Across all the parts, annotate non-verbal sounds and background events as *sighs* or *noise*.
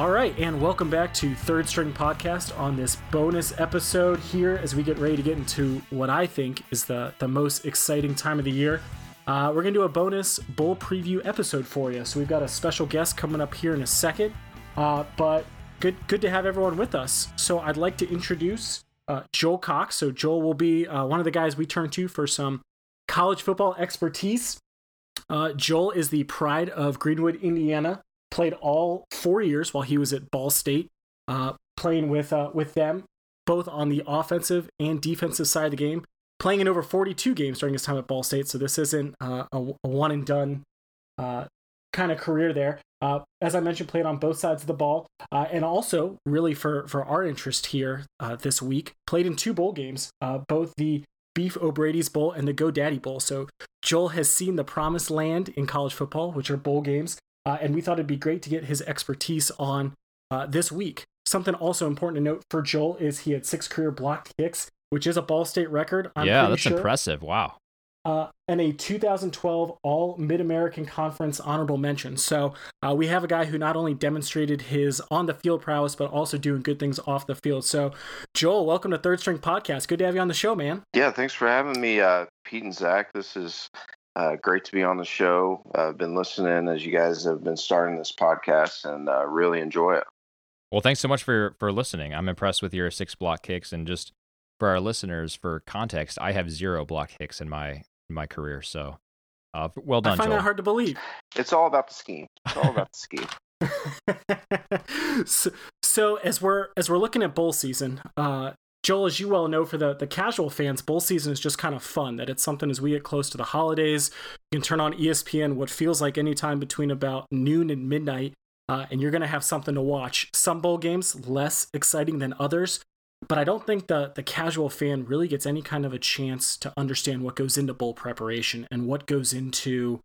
All right, and welcome back to Third String Podcast on this bonus episode here as we get ready to get into what I think is the, the most exciting time of the year. Uh, we're going to do a bonus bowl preview episode for you. So we've got a special guest coming up here in a second. Uh, but good good to have everyone with us. So I'd like to introduce uh, Joel Cox. So Joel will be uh, one of the guys we turn to for some college football expertise. Uh, Joel is the pride of Greenwood, Indiana played all four years while he was at Ball State, uh, playing with uh, with them both on the offensive and defensive side of the game, playing in over 42 games during his time at Ball State. So this isn't uh, a, a, one and done uh, kind of career there. Uh, as I mentioned, played on both sides of the ball, uh, and also really for for our interest here this week, played in two bowl games, both the Beef O'Brady's Bowl and the GoDaddy Bowl. So Joel has seen the promised land in college football, which are bowl games, uh, and we thought it'd be great to get his expertise on uh, this week. Something also important to note for Joel is he had six career blocked kicks, which is a Ball State record. I'm yeah, that's sure. impressive. Wow. Uh, and a 2012 All Mid American Conference honorable mention. So uh, we have a guy who not only demonstrated his on the field prowess, but also doing good things off the field. So, Joel, welcome to Third String Podcast. Good to have you on the show, man. Yeah, thanks for having me, uh, Pete and Zac. This is uh, great to be on the show. I've been listening as you guys have been starting this podcast and uh, really enjoy it. Well, thanks so much for for listening. I'm impressed with your six block kicks, and just for our listeners, for context, I have zero block kicks in my in my career. So, uh, well done. I find Joel. that hard to believe. It's all about the scheme. It's all about the scheme. *laughs* so, so, as we're as we're looking at bowl season, uh, Joel, as you well know, for the, the casual fans, bowl season is just kind of fun. That it's something as we get close to the holidays, you can turn on ESPN what feels like any time between about noon and midnight, uh, and you're going to have something to watch. Some bowl games less exciting than others, but I don't think the the casual fan really gets any kind of a chance to understand what goes into bowl preparation and what goes into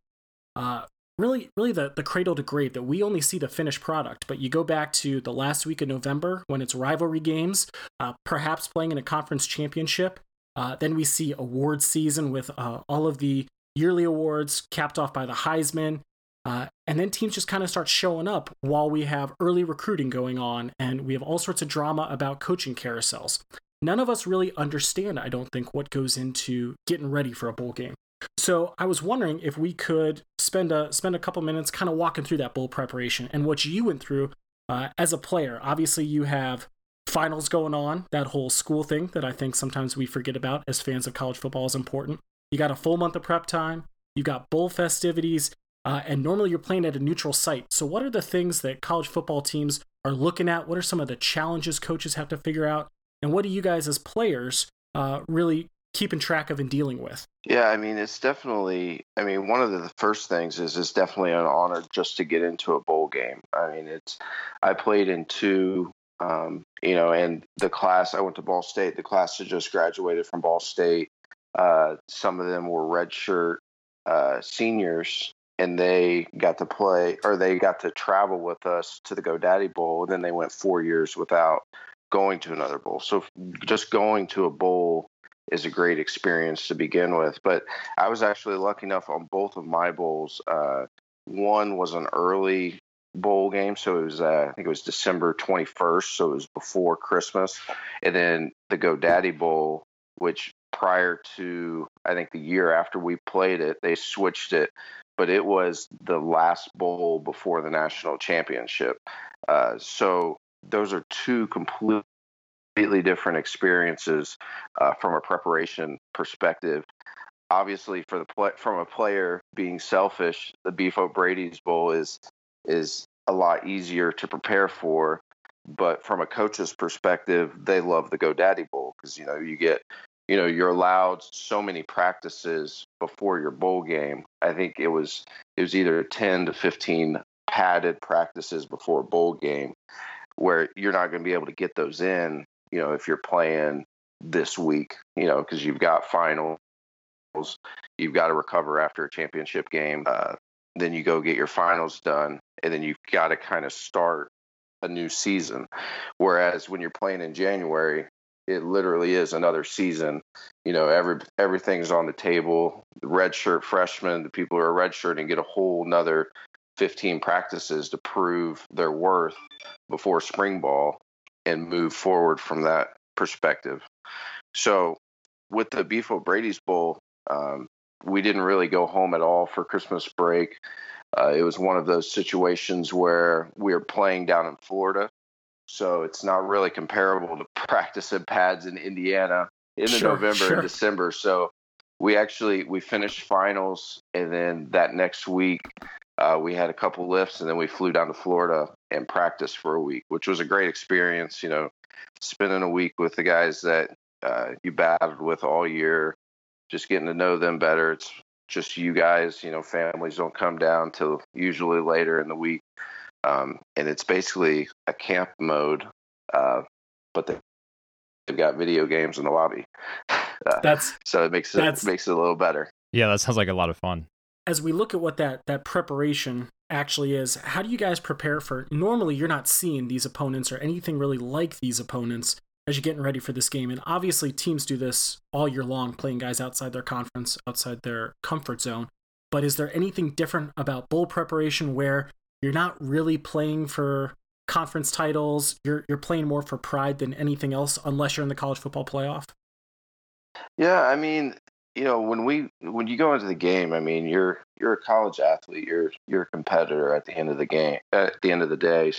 uh, really really the, the cradle to grave that we only see the finished product but you go back to the last week of november when it's rivalry games uh, perhaps playing in a conference championship uh, then we see award season with uh, all of the yearly awards capped off by the heisman uh, and then teams just kind of start showing up while we have early recruiting going on and we have all sorts of drama about coaching carousels. None of us really understand i don't think what goes into getting ready for a bowl game so I was wondering if we could spend a spend a couple minutes kind of walking through that bowl preparation and what you went through uh, as a player. Obviously, you have finals going on, that whole school thing that I think sometimes we forget about as fans of college football is important. You got a full month of prep time. You got bowl festivities, uh, and normally you're playing at a neutral site. So, what are the things that college football teams are looking at? What are some of the challenges coaches have to figure out? And what do you guys as players uh, really keeping track of and dealing with? Yeah, I mean, it's definitely. I mean, one of the first things is it's definitely an honor just to get into a bowl game. I mean, it's. I played in two. Um, you know, and the class I went to Ball State. The class had just graduated from Ball State. Uh, some of them were redshirt uh, seniors, and they got to play or they got to travel with us to the GoDaddy Bowl. And then they went four years without going to another bowl. So just going to a bowl is a great experience to begin with. But I was actually lucky enough on both of my bowls. Uh, one was an early bowl game, so it was uh, I think it was December 21st, so it was before Christmas, and then the GoDaddy Bowl, which prior to I think the year after we played it, they switched it, but it was the last bowl before the national championship. Uh, so those are two complete completely different experiences uh, from a preparation perspective. Obviously, for the play, from a player being selfish, the Beef O'Brady's Bowl is is a lot easier to prepare for. But from a coach's perspective, they love the GoDaddy Bowl because you know you get you know you're allowed so many practices before your bowl game. I think it was it was either 10 to 15 padded practices before bowl game where you're not going to be able to get those in you know, if you're playing this week, you know, because you've got finals, you've got to recover after a championship game. Uh, then you go get your finals done, and then you've got to kind of start a new season. Whereas when you're playing in January, it literally is another season. You know, every everything's on the table. The red shirt freshmen, the people who are red shirting get a whole another 15 practices to prove their worth before spring ball and move forward from that perspective. So with the Beef O'Brady's Bowl, um, we didn't really go home at all for Christmas break. Uh, it was one of those situations where we were playing down in Florida, so it's not really comparable to *laughs* practice at pads in Indiana in sure, November sure. and December. So we actually we finished finals, and then that next week uh, we had a couple lifts, and then we flew down to Florida and practice for a week, which was a great experience. You know, spending a week with the guys that uh, you battled with all year, just getting to know them better. It's just you guys, you know, families don't come down till usually later in the week. Um, and it's basically a camp mode, uh, but they, have got video games in the lobby. *laughs* Uh, that's so it makes it makes it a little better. Yeah, that sounds like a lot of fun. As we look at what that that preparation actually is, how do you guys prepare for? Normally, you're not seeing these opponents or anything really like these opponents as you're getting ready for this game. And obviously, teams do this all year long, playing guys outside their conference, outside their comfort zone. But is there anything different about bowl preparation where you're not really playing for conference titles? You're you're playing more for pride than anything else, unless you're in the college football playoff. Yeah, I mean, you know, when we when you go into the game, I mean, you're you're a college athlete. You're you're a competitor at the end of the game. At the end of the day,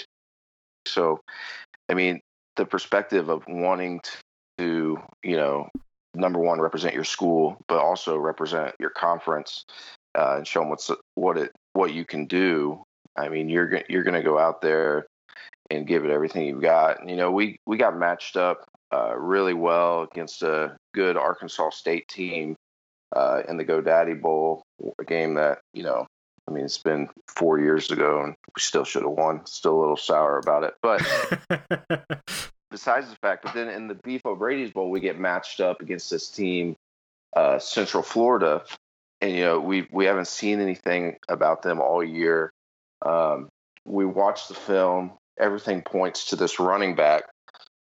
so I mean, the perspective of wanting to, you know, number one, represent your school, but also represent your conference uh, and show them what's what it what you can do. I mean, you're you're going to go out there and give it everything you've got. And, you know, we we got matched up uh, really well against a good Arkansas State team uh, in the GoDaddy Bowl, a game that you know I mean, it's been four years ago, and we still should have won. Still a little sour about it, but *laughs* besides the fact, but then in the Beef O'Brady's Bowl, we get matched up against this team, uh, Central Florida, and you know we we haven't seen anything about them all year. Um, we watch the film; everything points to this running back.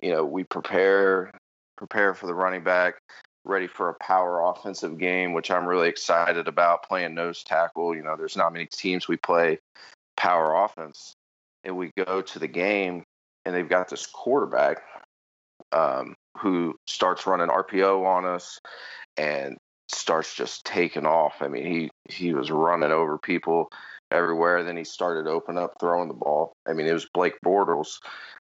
You know, we prepare prepare for the running back ready for a power offensive game, which I'm really excited about playing nose tackle. You know, there's not many teams we play power offense. And we go to the game and they've got this quarterback um, who starts running RPO on us and starts just taking off. I mean, he he was running over people everywhere. Then he started open up throwing the ball. I mean, it was Blake Bortles.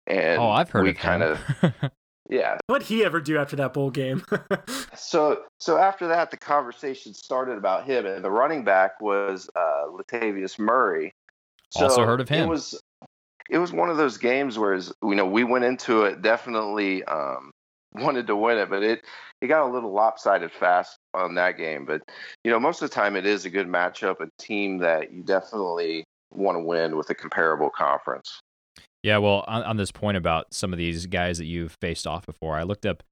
And oh, I've heard we kind of *laughs* Yeah. What'd he ever do after that bowl game? *laughs* so so after that, the conversation started about him, and the running back was uh, Latavius Murray. So also heard of him. It was it was one of those games where you know we went into it definitely um, wanted to win it, but it it got a little lopsided fast on that game. But you know most of the time it is a good matchup, a team that you definitely want to win with a comparable conference. Yeah, well, on, on, this point about some of these guys that you've faced off before, I looked up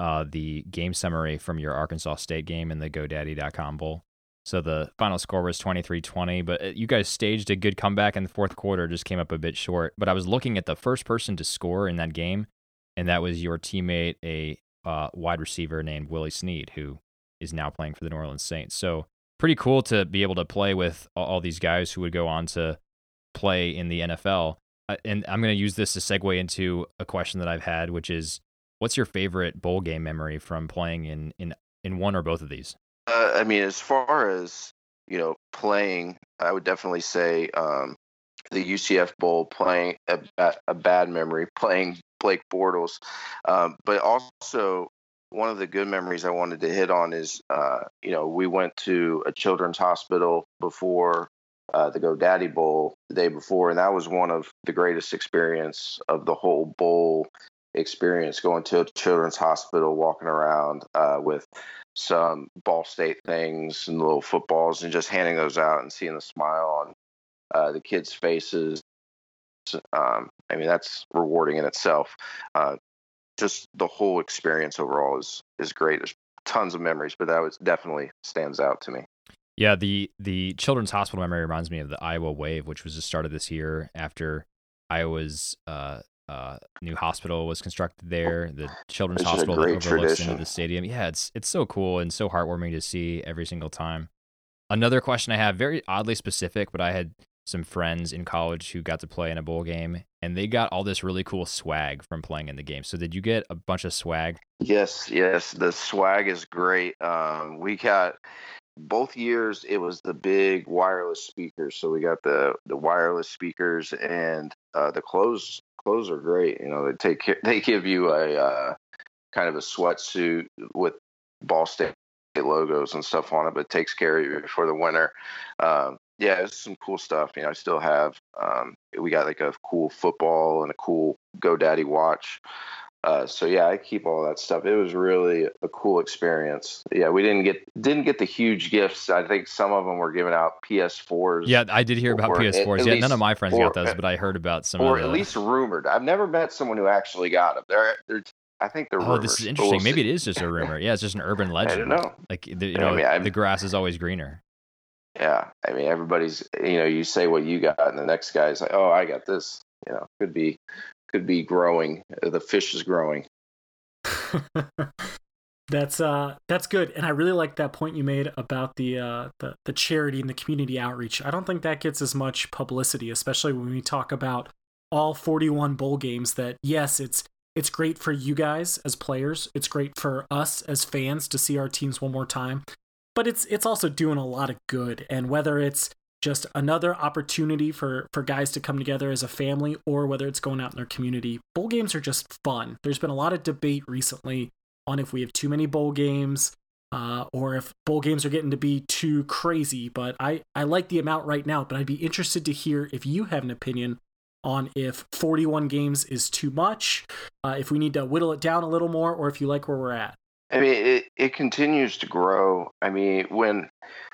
uh, the game summary from your Arkansas State game in the GoDaddy.com Bowl. So the final score was 23-20, but uh, you guys staged a good comeback in the fourth quarter, just came up a bit short. But I was looking at the first person to score in that game, and that was your teammate, a uh, wide receiver named Willie Snead, who is now playing for the New Orleans Saints. So pretty cool to be able to play with all these guys who would go on to play in the NFL and I'm going to use this to segue into a question that I've had, which is, what's your favorite bowl game memory from playing in in in one or both of these? Uh, I mean, as far as you know, playing, I would definitely say um, the UCF Bowl playing a, a, bad memory, *laughs* playing Blake Bortles, um, but also one of the good memories I wanted to hit on is, uh, you know, we went to a children's hospital before uh, the GoDaddy Bowl the day before, and that was one of the greatest experience of the whole bowl experience. Going to a children's hospital, walking around uh, with some Ball State things and little footballs, and just handing those out and seeing the smile on uh, the kids' faces. Um, I mean, that's rewarding in itself. Uh, just the whole experience overall is is great. There's tons of memories, but that was definitely stands out to me. Yeah, the the Children's Hospital memory reminds me of the Iowa Wave, which was just started this year after Iowa's uh, uh, new hospital was constructed there. The Children's it's Hospital that overlooks tradition. into the stadium. Yeah, it's it's so cool and so heartwarming to see every single time. Another question I have, very oddly specific, but I had some friends in college who got to play in a bowl game, and they got all this really cool swag from playing in the game. So did you get a bunch of swag? Yes, yes. The swag is great. Um, we got both years it was the big wireless speakers. So we got the the wireless speakers and uh, the clothes clothes are great you know they take care, they give you a uh, kind of a sweatsuit with ball state logos and stuff on it but it takes care of you for the winter. Um, yeah it's some cool stuff you know i still have um, we got like a cool football and a cool godaddy watch uh, so yeah, I keep all that stuff. It was really a cool experience. Yeah, we didn't get didn't get the huge gifts. I think some of them were giving out PS4s. Yeah, I did hear about PS4s. At, yeah, none of my friends or, got those, but I heard about some. Or the... at least rumored. I've never met someone who actually got them. They're, they're I think they're. Oh, rumors, this is interesting. We'll Maybe see. it is just a rumor. Yeah, it's just an urban legend. *laughs* I don't know. Like the, you know, I mean, the grass is always greener. Yeah, I mean, everybody's. You know, you say what you got, and the next guy's like, "Oh, I got this." You know, could be, could be growing. The fish is growing. *laughs* that's uh that's good. And i really like that point you made about the uh the, the charity and the community outreach. I don't think that gets as much publicity especially when we talk about all 41 bowl games that yes it's it's great for you guys as players. It's great for us as fans to see our teams one more time. But it's it's also doing a lot of good. And whether it's just another opportunity for for guys to come together as a family or whether it's going out in their community. Bowl games are just fun. There's been a lot of debate recently on if we have too many bowl games uh, or if bowl games are getting to be too crazy but i i like the amount right now but i'd be interested to hear if you have an opinion on if 41 games is too much uh, if we need to whittle it down a little more or if you like where we're at. I mean it, it continues to grow. I mean when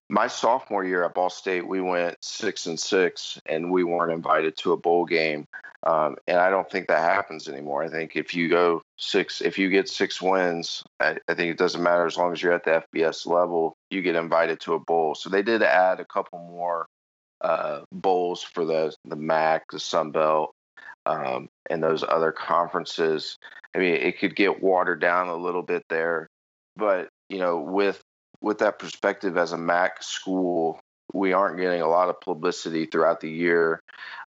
my sophomore year at Ball State, we went six and six, and we weren't invited to a bowl game. Um, and I don't think that happens anymore. I think if you go six, if you get six wins, I, I, think it doesn't matter as long as you're at the FBS level, you get invited to a bowl. So they did add a couple more uh, bowls for the the MAC, the Sun Belt, um, and those other conferences. I mean, it could get watered down a little bit there, but you know, with with that perspective as a MAC school, we aren't getting a lot of publicity throughout the year.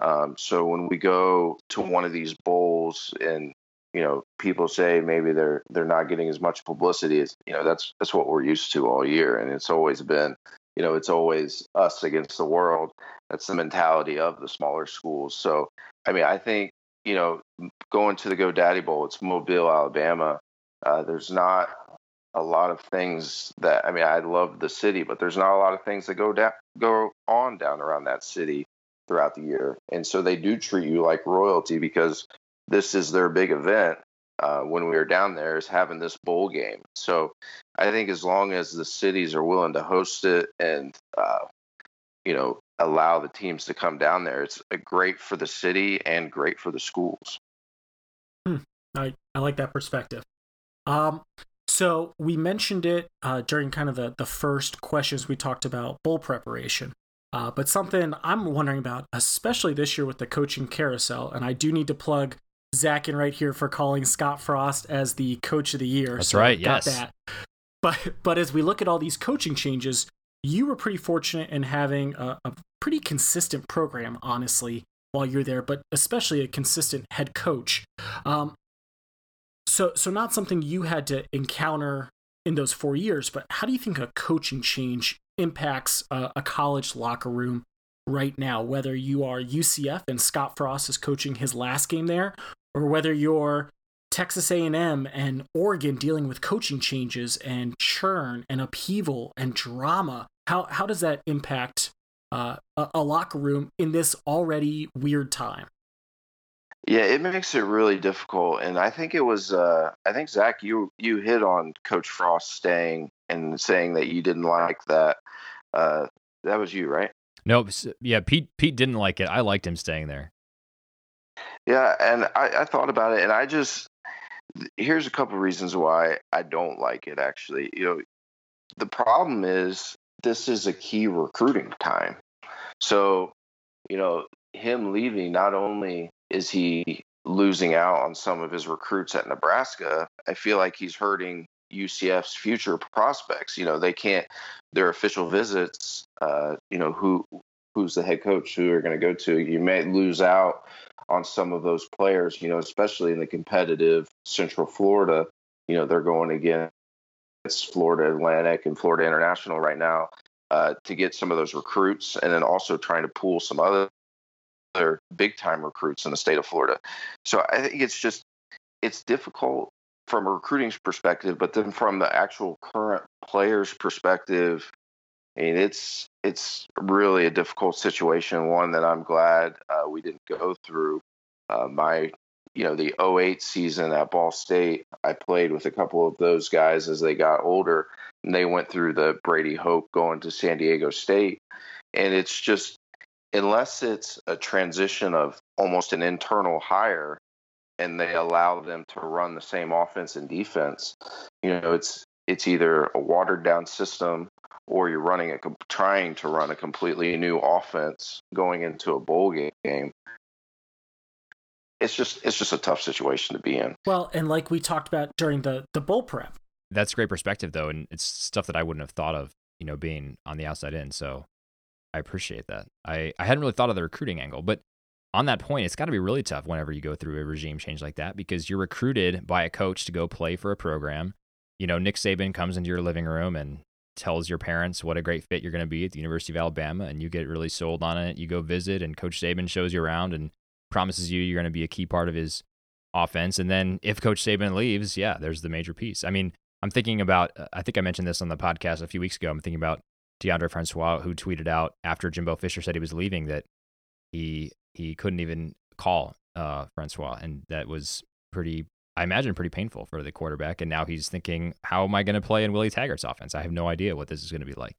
Um, so when we go to one of these bowls and you know people say maybe they're they're not getting as much publicity as you know that's that's what we're used to all year, and it's always been you know it's always us against the world. That's the mentality of the smaller schools. So I mean I think you know going to the GoDaddy Bowl, it's Mobile, Alabama. Uh, there's not a lot of things that I mean I love the city, but there's not a lot of things that go down go on down around that city throughout the year, and so they do treat you like royalty because this is their big event. Uh, when we were down there, is having this bowl game. So I think as long as the cities are willing to host it and uh, you know allow the teams to come down there, it's great for the city and great for the schools. Hmm. I I like that perspective. Um, so we mentioned it uh, during kind of the, the first questions we talked about bowl preparation. Uh, but something I'm wondering about, especially this year with the coaching carousel, and I do need to plug Zac in right here for calling Scott Frost as the coach of the year. That's so right. Yes. That. But but as we look at all these coaching changes, you were pretty fortunate in having a, a pretty consistent program, honestly, while you're there, but especially a consistent head coach. Um, so so not something you had to encounter in those four years, but how do you think a coaching change impacts a, college locker room right now? Whether you are UCF and Scott Frost is coaching his last game there, or whether you're Texas A&M and Oregon dealing with coaching changes and churn and upheaval and drama. How how does that impact uh, a, a locker room in this already weird time? Yeah, it makes it really difficult, and I think it was. Uh, I think Zac, you you hit on Coach Frost staying and saying that you didn't like that. Uh, that was you, right? No, yeah, Pete. Pete didn't like it. I liked him staying there. Yeah, and I, I thought about it, and I just here's a couple reasons why I don't like it. Actually, you know, the problem is this is a key recruiting time, so you know him leaving not only is he losing out on some of his recruits at Nebraska? I feel like he's hurting UCF's future prospects. You know, they can't their official visits. Uh, you know, who who's the head coach, who you're going to go to. You may lose out on some of those players, you know, especially in the competitive Central Florida. You know, they're going against Florida Atlantic and Florida International right now uh, to get some of those recruits, and then also trying to pull some other other big time recruits in the state of Florida. So I think it's just it's difficult from a recruiting perspective, but then from the actual current players' perspective, I mean, it's it's really a difficult situation. One that I'm glad uh, we didn't go through. Uh, my you know the 08 season at Ball State, I played with a couple of those guys as they got older, and they went through the Brady Hoke going to San Diego State, and it's just unless it's a transition of almost an internal hire and they allow them to run the same offense and defense, you know, it's it's either a watered down system or you're running a trying to run a completely new offense going into a bowl game. It's just it's just a tough situation to be in. Well, and like we talked about during the the bowl prep. That's great perspective though, and it's stuff that I wouldn't have thought of, you know, being on the outside in. So I appreciate that. I, I hadn't really thought of the recruiting angle, but on that point, it's got to be really tough whenever you go through a regime change like that because you're recruited by a coach to go play for a program. You know, Nick Saban comes into your living room and tells your parents what a great fit you're going to be at the University of Alabama, and you get really sold on it. You go visit, and Coach Saban shows you around and promises you you're going to be a key part of his offense. And then if Coach Saban leaves, yeah, there's the major piece. I mean, I'm thinking about, uh, I think I mentioned this on the podcast a few weeks ago. I'm thinking about Deondre Francois, who tweeted out after Jimbo Fisher said he was leaving that he he couldn't even call uh, Francois, and that was pretty. I imagine pretty painful for the quarterback. And now he's thinking, how am I going to play in Willie Taggart's offense? I have no idea what this is going to be like.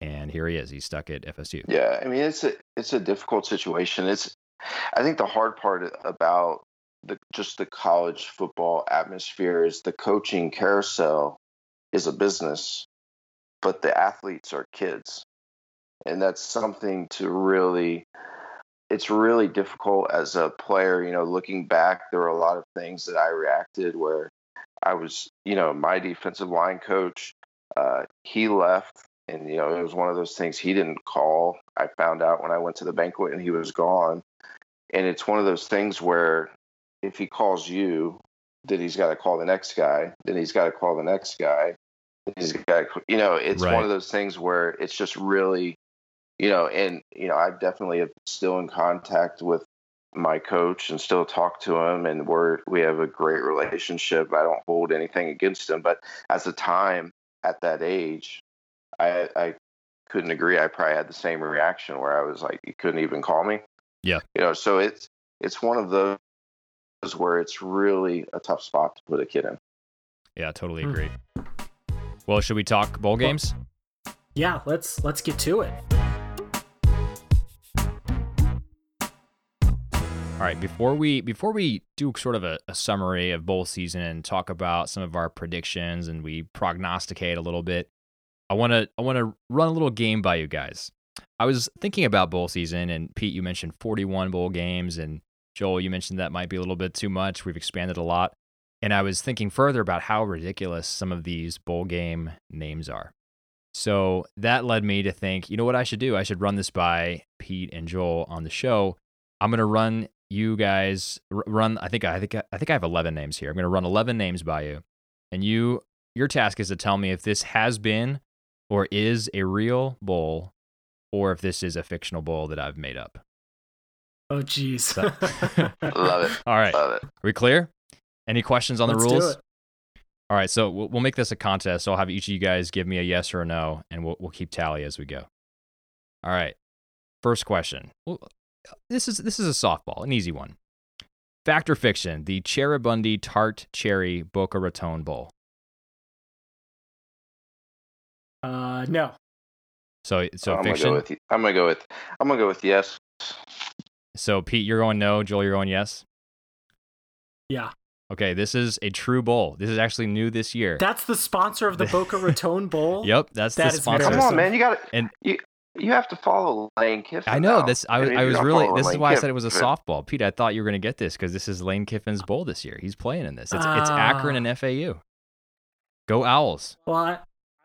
And here he is. He's stuck at FSU. Yeah, I mean it's a it's a difficult situation. It's I think the hard part about the just the college football atmosphere is the coaching carousel is a business but the athletes are kids. And that's something to really it's really difficult as a player, you know, looking back, there were a lot of things that I reacted where I was, you know, my defensive line coach, uh, he left and you know, it was one of those things he didn't call. I found out when I went to the banquet and he was gone. And it's one of those things where if he calls you, then he's got to call the next guy, then he's got to call the next guy he's got you know it's right. one of those things where it's just really you know and you know i definitely am still in contact with my coach and still talk to him and we're we have a great relationship. I don't hold anything against him but as a time at that age i i couldn't agree. I probably had the same reaction where i was like you couldn't even call me. Yeah. You know so it's it's one of those where it's really a tough spot to put a kid in. Yeah totally hmm. agree well, should we talk bowl games? Yeah, let's let's get to it. All right, before we before we do sort of a, a, summary of bowl season and talk about some of our predictions and we prognosticate a little bit, I want to I want to run a little game by you guys. I was thinking about bowl season and Pete, you mentioned 41 bowl games and Joel, you mentioned that might be a little bit too much. We've expanded a lot. And I was thinking further about how ridiculous some of these bowl game names are. So that led me to think, you know what I should do? I should run this by Pete and Joel on the show. I'm going to run you guys run I think I think I think I have 11 names here. I'm going to run 11 names by you. And you your task is to tell me if this has been or is a real bowl or if this is a fictional bowl that I've made up. Oh jeez. So, *laughs* Love it. All right. Love it. Are we clear? Any questions on Let's the rules? All right, so we'll, we'll make this a contest. So I'll have each of you guys give me a yes or a no, and we'll we'll keep tally as we go. All right. First question. Well, this is this is a softball, an easy one. Fact or fiction? The Cheribundi Tart Cherry Boca Raton Bowl. Uh, no. So so I'm fiction. Gonna go with, I'm gonna go with I'm gonna go with yes. So Pete, you're going no. Joel, you're going yes. Yeah. Okay, this is a true bowl. This is actually new this year. That's the sponsor of the Boca *laughs* Raton Bowl. yep, that's that the sponsor. Come on, man, you got it. And you you have to follow Lane Kiffin. I know now. this. I, I, mean, I was really. This Lane is why Kiffin. I said it was a softball, Pete. I thought you were going to get this because this is Lane Kiffin's bowl this year. He's playing in this. It's uh, it's Akron and FAU. Go Owls. Well, I,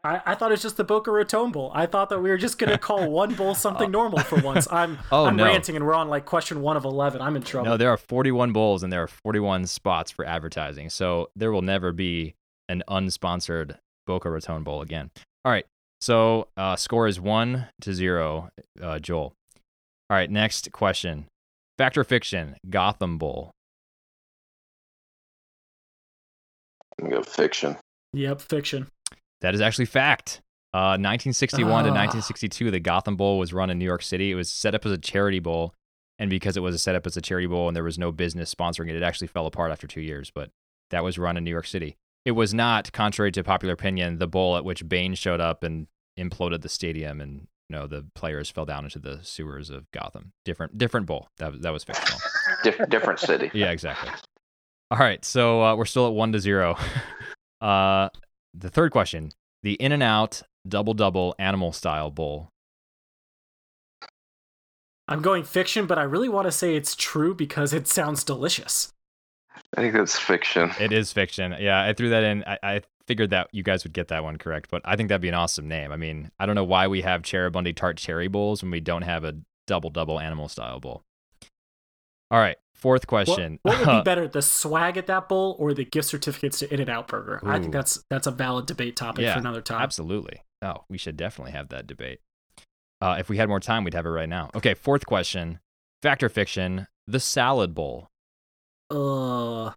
I, I thought it was just the Boca Raton Bowl. I thought that we were just gonna call *laughs* one bowl something normal for once. I'm *laughs* Oh, I'm no. ranting and we're on like question one of eleven. I'm in trouble. No, there are 41 bowls and there are 41 spots for advertising. So there will never be an unsponsored Boca Raton Bowl again. All right. So uh, score is one to zero, uh, Joel. All right. Next question. Fact or fiction? Gotham Bowl. I'm gonna go fiction. Yep, fiction. That is actually fact. Uh, 1961 to Ah. 1962, the Gotham Bowl was run in New York City. It was set up as a charity bowl, and because it was set up as a charity bowl and there was no business sponsoring it, it actually fell apart after two years. But that was run in New York City. It was not, contrary to popular opinion, the bowl at which Bane showed up and imploded the stadium, and you know the players fell down into the sewers of Gotham. Different, different bowl. That was that was fictional. Dif- different city. *laughs* Yeah, exactly. All right, so uh, we're still at one to zero. *laughs* Uh, the third question: the In and Out Double Double Animal Style Bowl. I'm going fiction, but I really want to say it's true because it sounds delicious. I think that's fiction. It is fiction. Yeah, I threw that in. I, I figured that you guys would get that one correct, but I think that'd be an awesome name. I mean, I don't know why we have Cheribundi Tart Cherry Bowls when we don't have a Double Double Animal Style Bowl. All right, fourth question. what would be better, the swag at that bowl or the gift certificates to In-N-Out Burger? I think that's that's a valid debate topic Yeah, for another time. Absolutely. Oh, we should definitely have that debate. Uh, if we had more time, we'd have it right now. Okay, fourth question. Fact or fiction? The salad bowl. Uh,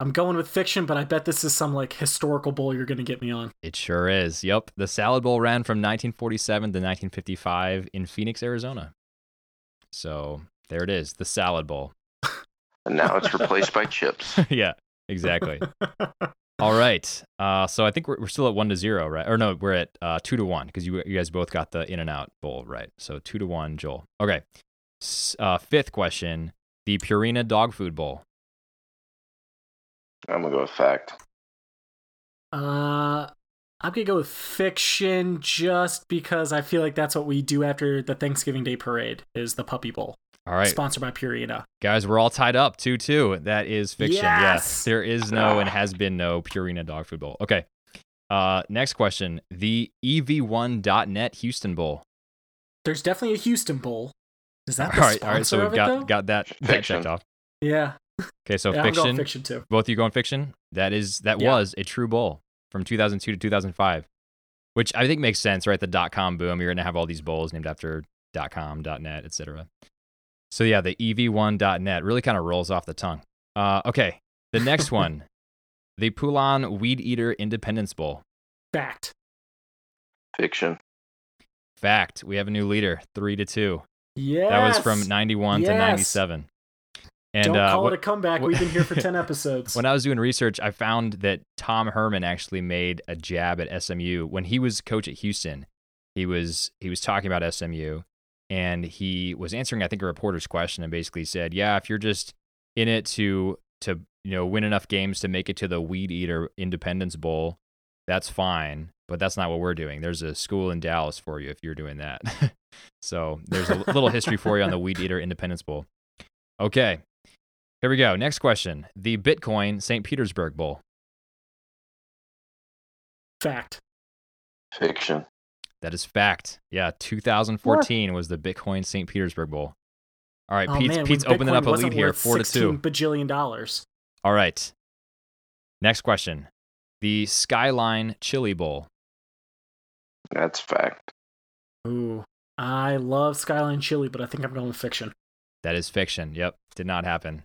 I'm going with fiction, but I bet this is some like historical bowl you're going to get me on. It sure is. Yep. The salad bowl ran from 1947 to 1955 in Phoenix, Arizona. So there it is, the salad bowl. And now it's replaced by chips. *laughs* yeah, exactly. All right. Uh, so I think we're, we're still at one to zero, right? Or no, we're at uh, two to one because you, you guys both got the in and out bowl right. So two to one, Joel. Okay. S- Uh, fifth question: the Purina dog food bowl. I'm gonna go with fact. Uh, I'm gonna go with fiction just because I feel like that's what we do after the Thanksgiving Day parade is the Puppy Bowl, All right, sponsored by Purina. guys, we're all tied up two two. That is fiction. Yes! there is no and has been no Purina dog food bowl. Okay. Uh, next question: the E EV1.net Houston Bowl. There's definitely a Houston Bowl. Is that *laughs* All the right, sponsor all right. So of we've it, got though? got that, that checked off. Yeah, Okay, so yeah I'm fiction. going fiction too. Both of you going fiction? That is that Yeah. was a true bowl from 2002 to 2005, which I think makes sense, right? The dot com boom. You're gonna have all these bowls named after dot com, dot net, etc. So yeah, the E EV1.net really kind of rolls off the tongue. Uh, okay, the next *laughs* one, the Poulan Weed Eater Independence Bowl. Fact. Fiction. Fact: We have a new leader, three to two. Yes. That was from 91 to 97. And Don't uh, call what- it a comeback. what- We've been here for *laughs* ten episodes. When I was doing research, I found that Tom Herman actually made a jab at SMU when he was coach at Houston. He was he was talking about SMU, and he was answering I think a reporter's question and basically said, "Yeah, if you're just in it to to you know win enough games to make it to the Weed Eater Independence Bowl, that's fine, but that's not what we're doing. There's a school in Dallas for you if you're doing that." *laughs* so there's a little history for you on the Weed Eater Independence Bowl. Okay, here we go. Next question. The Bitcoin St. Petersburg Bowl. Fact. Fiction. That is fact. Yeah, 2014 was the Bitcoin St. Petersburg Bowl. All right, Oh, Pete's, man, Pete's opening Bitcoin up a lead here, worth four to two. bajillion dollars. All right. Next question. The Skyline Chili Bowl. That's fact. Ooh, I love Skyline Chili, but I think I'm going with fiction. That is fiction. Yep, did not happen.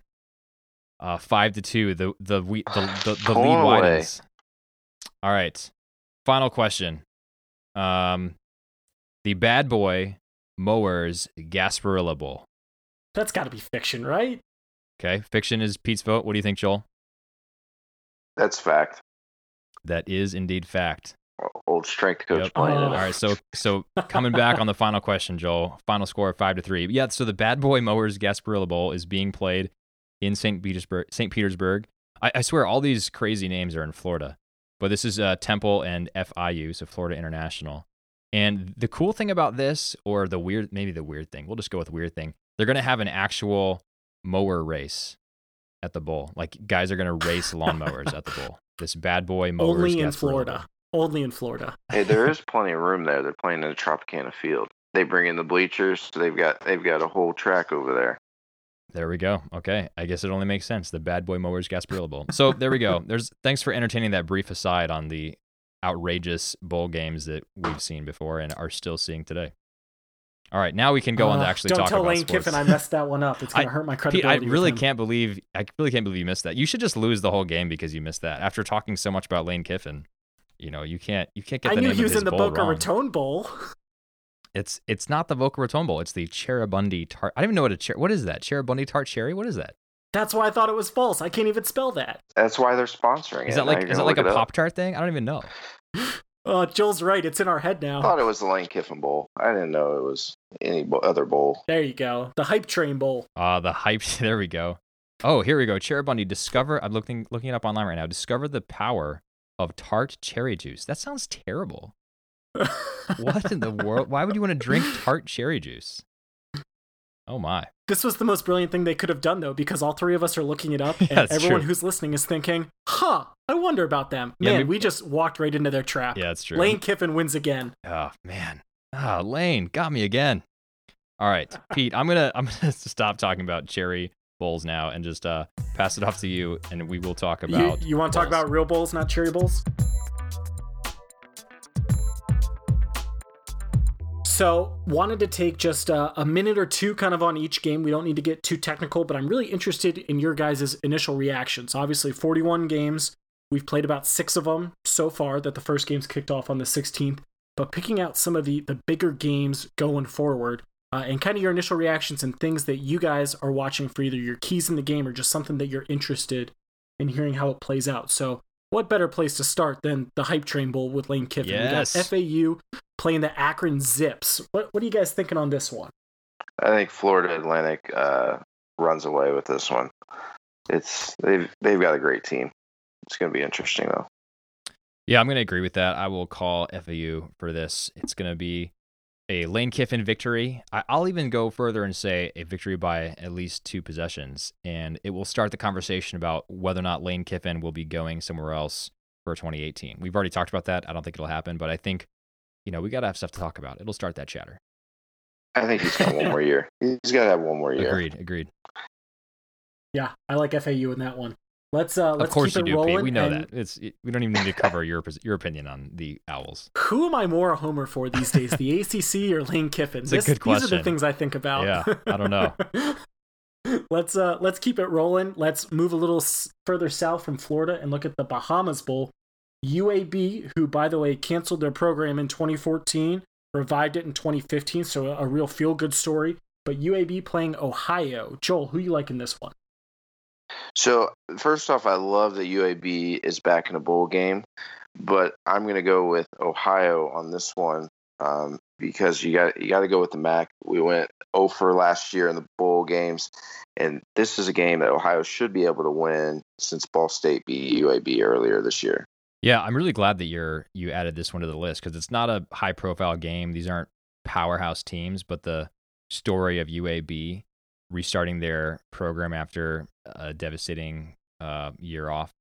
Uh, five to two. The the we, the the, the lead *sighs* away. widens. All right. Final question. Um, the Bad Boy Mowers Gasparilla Bowl. That's got to be fiction, right? Okay, fiction is Pete's vote. What do you think, Joel? That's fact. That is indeed fact. Old strength coach Yep. playing Oh. it. All right, so so coming back on the *laughs* final question, Joel. Final score five to three. Yeah, so the Bad Boy Mowers Gasparilla Bowl is being played in St. Petersburg. St. Petersburg. I, I swear, all these crazy names are in Florida, but this is uh, Temple and FIU, so Florida International. And the cool thing about this, or the weird, maybe the weird thing, we'll just go with weird thing. They're gonna have an actual mower race at the bowl. Like guys are gonna race *laughs* lawnmowers at the bowl. This Bad Boy Mowers Only in Florida. Bowl. only in Florida. hey, there is plenty of room there. They're playing in a Tropicana field. They bring in the bleachers, so they've got they've got a whole track over there. There we go. Okay, I guess it only makes sense. The Bad Boy Mowers Gasparilla Bowl. So there we go. *laughs* There's thanks for entertaining that brief aside on the outrageous bowl games that we've seen before and are still seeing today. All right, now we can go on to Uh, actually don't talk tell about Lane sports. Kiffin I messed that one up. It's gonna *laughs* I- hurt my Pete. I really can't believe I really can't believe you missed that. You should just lose the whole game because you missed that. After talking so much about Lane Kiffin, you know you can't you can't get I the knew name he of was his in the bowl Boca wrong. Raton Bowl. It's it's not the Boca Raton Bowl. It's the Cheribundi tart. I don't even know what a cher- what is that Cheribundi tart cherry. What is that? That's why I thought it was false. I can't even spell that. That's why they're sponsoring it. Is that Now like is that like a it. Pop Tart thing? I don't even know. Uh, *gasps* Joel's right. It's in our head now. I now. thought it was the Lane Kiffin Bowl. I didn't know it was any bo- other bowl. There you go. The Hype Train Bowl. Ah, the hype. *laughs* There we go. Oh, here we go. Cheribundi, Discover. I'm looking looking it up online right now. Discover the power of tart cherry juice. That sounds terrible. What in the world? Why would you want to drink tart cherry juice? Oh my. This was the most brilliant thing they could have done, though, because all three of us are looking it up, *laughs* Yeah, and everyone true. who's listening is thinking, "Huh, I wonder about them." Yeah, Man, maybe- we just walked right into their trap. Yeah, that's true. Lane Kiffin wins again. Oh man. Ah, Lane got me again. All right, *laughs* Pete. I'm gonna I'm gonna *laughs* stop talking about cherry bowls now and just uh pass it off to you, and we will talk about. you want to talk about real bowls, not cherry bowls? So, wanted to take just uh, a minute or two kind of on each game. We don't need to get too technical, but I'm really interested in your guys' initial reactions. Obviously, 41 games. We've played about six of them so far that the first game's kicked off on the 16th. But picking out some of the, the bigger games going forward uh, and kind of your initial reactions and things that you guys are watching for either your keys in the game or just something that you're interested in hearing how it plays out. So, what better place to start than the Hype Train Bowl with Lane Kiffin? Yes. We got FAU playing the Akron Zips. What, what are you guys thinking on this one? I think Florida Atlantic uh, runs away with this one. It's they've they've got a great team. It's going to be interesting though. Yeah, I'm going to agree with that. I will call FAU for this. It's going to be a Lane Kiffin victory. I- I'll even go further and say a victory by at least two possessions. And it will start the conversation about whether or not Lane Kiffin will be going somewhere else for 2018. We've already talked about that. I don't think it'll happen, but I think, you know, we got to have stuff to talk about. It'll start that chatter. I think he's got one *laughs* more year. He's got to have one more year. Agreed. Agreed. Yeah, I like FAU in that one. Let's uh, let's of course keep you it do, rolling. Pete. We know and that. It's it, we don't even need to cover your your opinion on the Owls. *laughs* Who am I more a homer for these days, the ACC or Lane Kiffin? Good These are the things I think about. Yeah, I don't know. *laughs* let's uh let's keep it rolling. Let's move a little further south from Florida and look at the Bahamas Bowl. UAB, who by the way canceled their program in 2014, revived it in 2015, so a, a real feel good story. But UAB playing Ohio. Joel, who you like in this one? So first off, I love that UAB is back in a bowl game, but I'm going to go with Ohio on this one um, because you got you got to go with the MAC. We went 0 for last year in the bowl games, and this is a game that Ohio should be able to win since Ball State beat UAB earlier this year. Yeah, I'm really glad that you're you added this one to the list because it's not a high profile game. These aren't powerhouse teams, but the story of UAB restarting their program after a devastating uh, year off,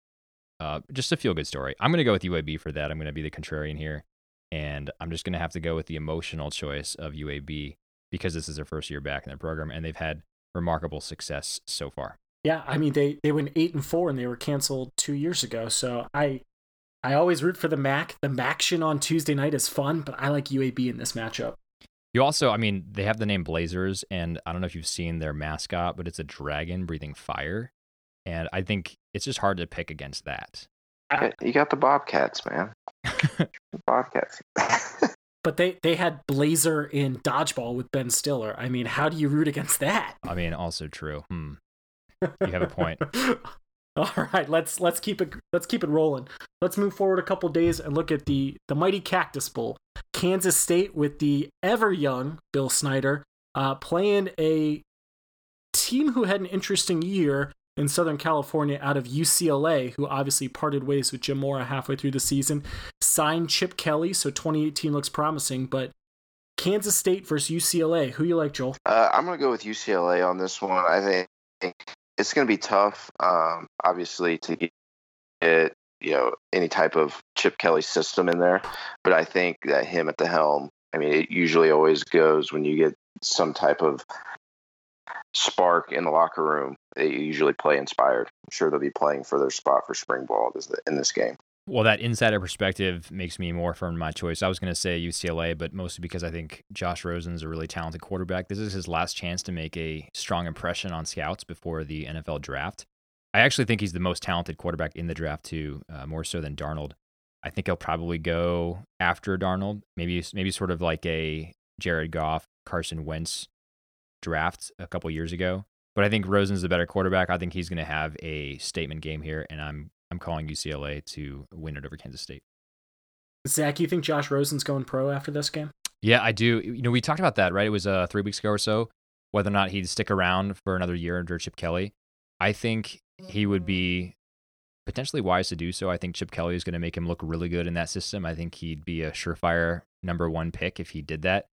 uh, just a feel good story. I'm going to go with UAB for that. I'm going to be the contrarian here, and I'm just going to have to go with the emotional choice of UAB because this is their first year back in their program and they've had remarkable success so far. Yeah, I mean they they went eight and four and they were canceled two years ago. So I I always root for the MAC. The MACtion on Tuesday night is fun, but I like UAB in this matchup. You also, I mean, they have the name Blazers, and I don't know if you've seen their mascot, but it's a dragon breathing fire. And I think it's just hard to pick against that. You got the Bobcats, man. *laughs* Bobcats. *laughs* But they they had Blazer in dodgeball with Ben Stiller. I mean, how do you root against that? I mean, also true. Hmm. *laughs* You have a point. *laughs* All right, let's let's keep it let's keep it rolling. Let's move forward a couple days and look at the the mighty Cactus Bowl. Kansas State with the ever young Bill Snyder uh, playing a team who had an interesting year in Southern California out of UCLA, who obviously parted ways with Jim Mora halfway through the season. Signed Chip Kelly, so 2018 looks promising. But Kansas State versus UCLA, who you like, Joel? Uh, I'm going to go with UCLA on this one. I think it's going to be tough, um, obviously, to get you know any type of Chip Kelly system in there. But I think that him at the helm, I mean, it usually always goes when you get some type of spark in the locker room. They usually play inspired. I'm sure they'll be playing for their spot for spring ball in this game. Well, that insider perspective makes me more firm in my choice. I was going to say UCLA, but mostly because I think Josh Rosen's a really talented quarterback. This is his last chance to make a strong impression on scouts before the NFL draft. I actually think he's the most talented quarterback in the draft too, uh, more so than Darnold. I think he'll probably go after Darnold, maybe maybe sort of like a Jared Goff, Carson Wentz draft a couple years ago. But I think Rosen's the better quarterback. I think he's going to have a statement game here, and I'm I'm calling UCLA to win it over Kansas State. Zac, you think Josh Rosen's going pro after this game? Yeah, I do. You know, we talked about that, right? It was uh, three weeks ago or so, whether or not he'd stick around for another year under Chip Kelly. I think he would be potentially wise to do so. I think Chip Kelly is going to make him look really good in that system. I think he'd be a surefire number one pick if he did that.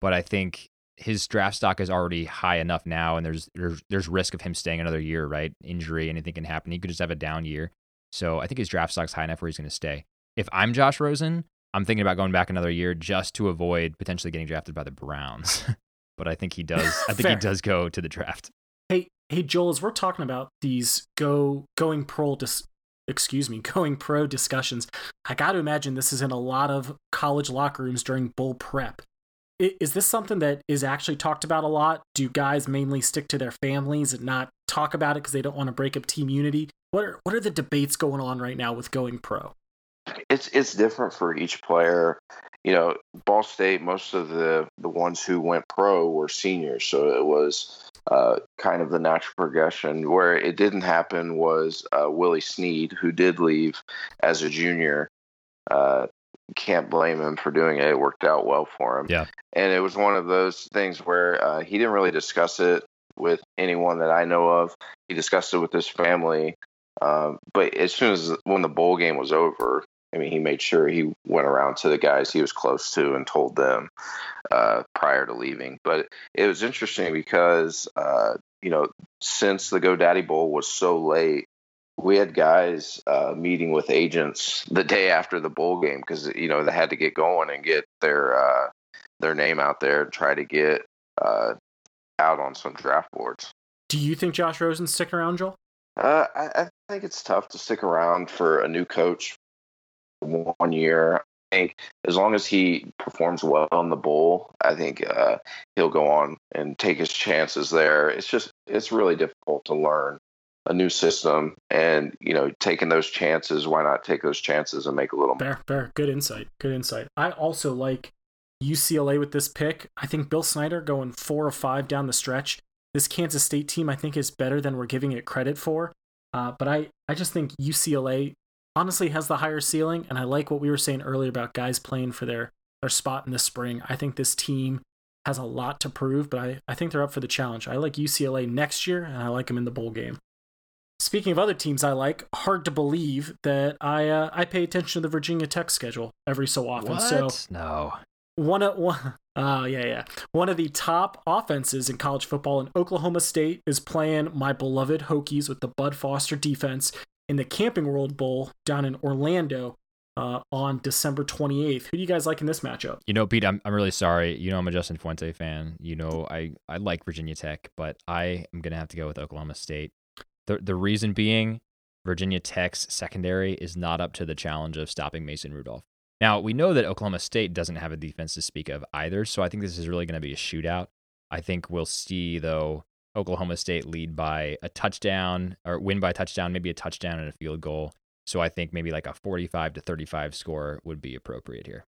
But I think his draft stock is already high enough now, and there's there's there's risk of him staying another year, right? Injury, anything can happen. He could just have a down year. So I think his draft stock's high enough where he's going to stay. If I'm Josh Rosen, I'm thinking about going back another year just to avoid potentially getting drafted by the Browns. *laughs* but I think he does. I think he does go to the draft. Hey, hey, Joel, as we're talking about these go going pro dis- excuse me, *laughs* going pro discussions, I got to imagine this is in a lot of college locker rooms during bowl prep. Is this something that is actually talked about a lot? Do guys mainly stick to their families and not talk about it because they don't want to break up team unity? What are what are the debates going on right now with going pro? It's it's different for each player. You know, Ball State, most of the the ones who went pro were seniors, so it was uh, kind of the natural progression. Where it didn't happen was uh, Willie Snead, who did leave as a junior. Uh, can't blame him for doing it. It worked out well for him. Yeah. And it was one of those things where uh, he didn't really discuss it with anyone that I know of. He discussed it with his family. Um, but as soon as when the bowl game was over, I mean, he made sure he went around to the guys he was close to and told them uh, prior to leaving. But it was interesting because, uh, you know, since the GoDaddy Bowl was so late, we had guys uh, meeting with agents the day after the bowl game because you know they had to get going and get their uh, their name out there and try to get uh, out on some draft boards. Do you think Josh Rosen's sticking around, Joel? Uh, I, I, think it's tough to stick around for a new coach one year. I think as long as he performs well in the bowl, I think uh, he'll go on and take his chances there. It's just it's really difficult to learn a new system, and you know, taking those chances. Why not take those chances and make a little? Fair, fair, good insight, good insight. I also like UCLA with this pick. I think Bill Snyder going four or five down the stretch. This Kansas State team, I think, is better than we're giving it credit for. Uh, but I, I just think UCLA honestly has the higher ceiling, and I like what we were saying earlier about guys playing for their their spot in the spring. I think this team has a lot to prove, but I, I think they're up for the challenge. I like UCLA next year, and I like them in the bowl game. Speaking of other teams I like, hard to believe that I uh, I pay attention to the Virginia Tech schedule every so often. What? So no, one of one. Oh, yeah, yeah. One of the top offenses in college football in Oklahoma State is playing my beloved Hokies with the Bud Foster defense in the Camping World Bowl down in Orlando uh, on December 28th. Who do you guys like in this matchup? You know, Pete, I'm, I'm really sorry. You know, I'm a Justin Fuente fan. You know, I, I like Virginia Tech, but I am going to have to go with Oklahoma State. The, the reason being, Virginia Tech's secondary is not up to the challenge of stopping Mason Rudolph. Now, we know that Oklahoma State doesn't have a defense to speak of either, so I think this is really going to be a shootout. I think we'll see, though, Oklahoma State lead by a touchdown or win by a touchdown, maybe a touchdown and a field goal. So I think maybe like a 45 to 35 score would be appropriate here.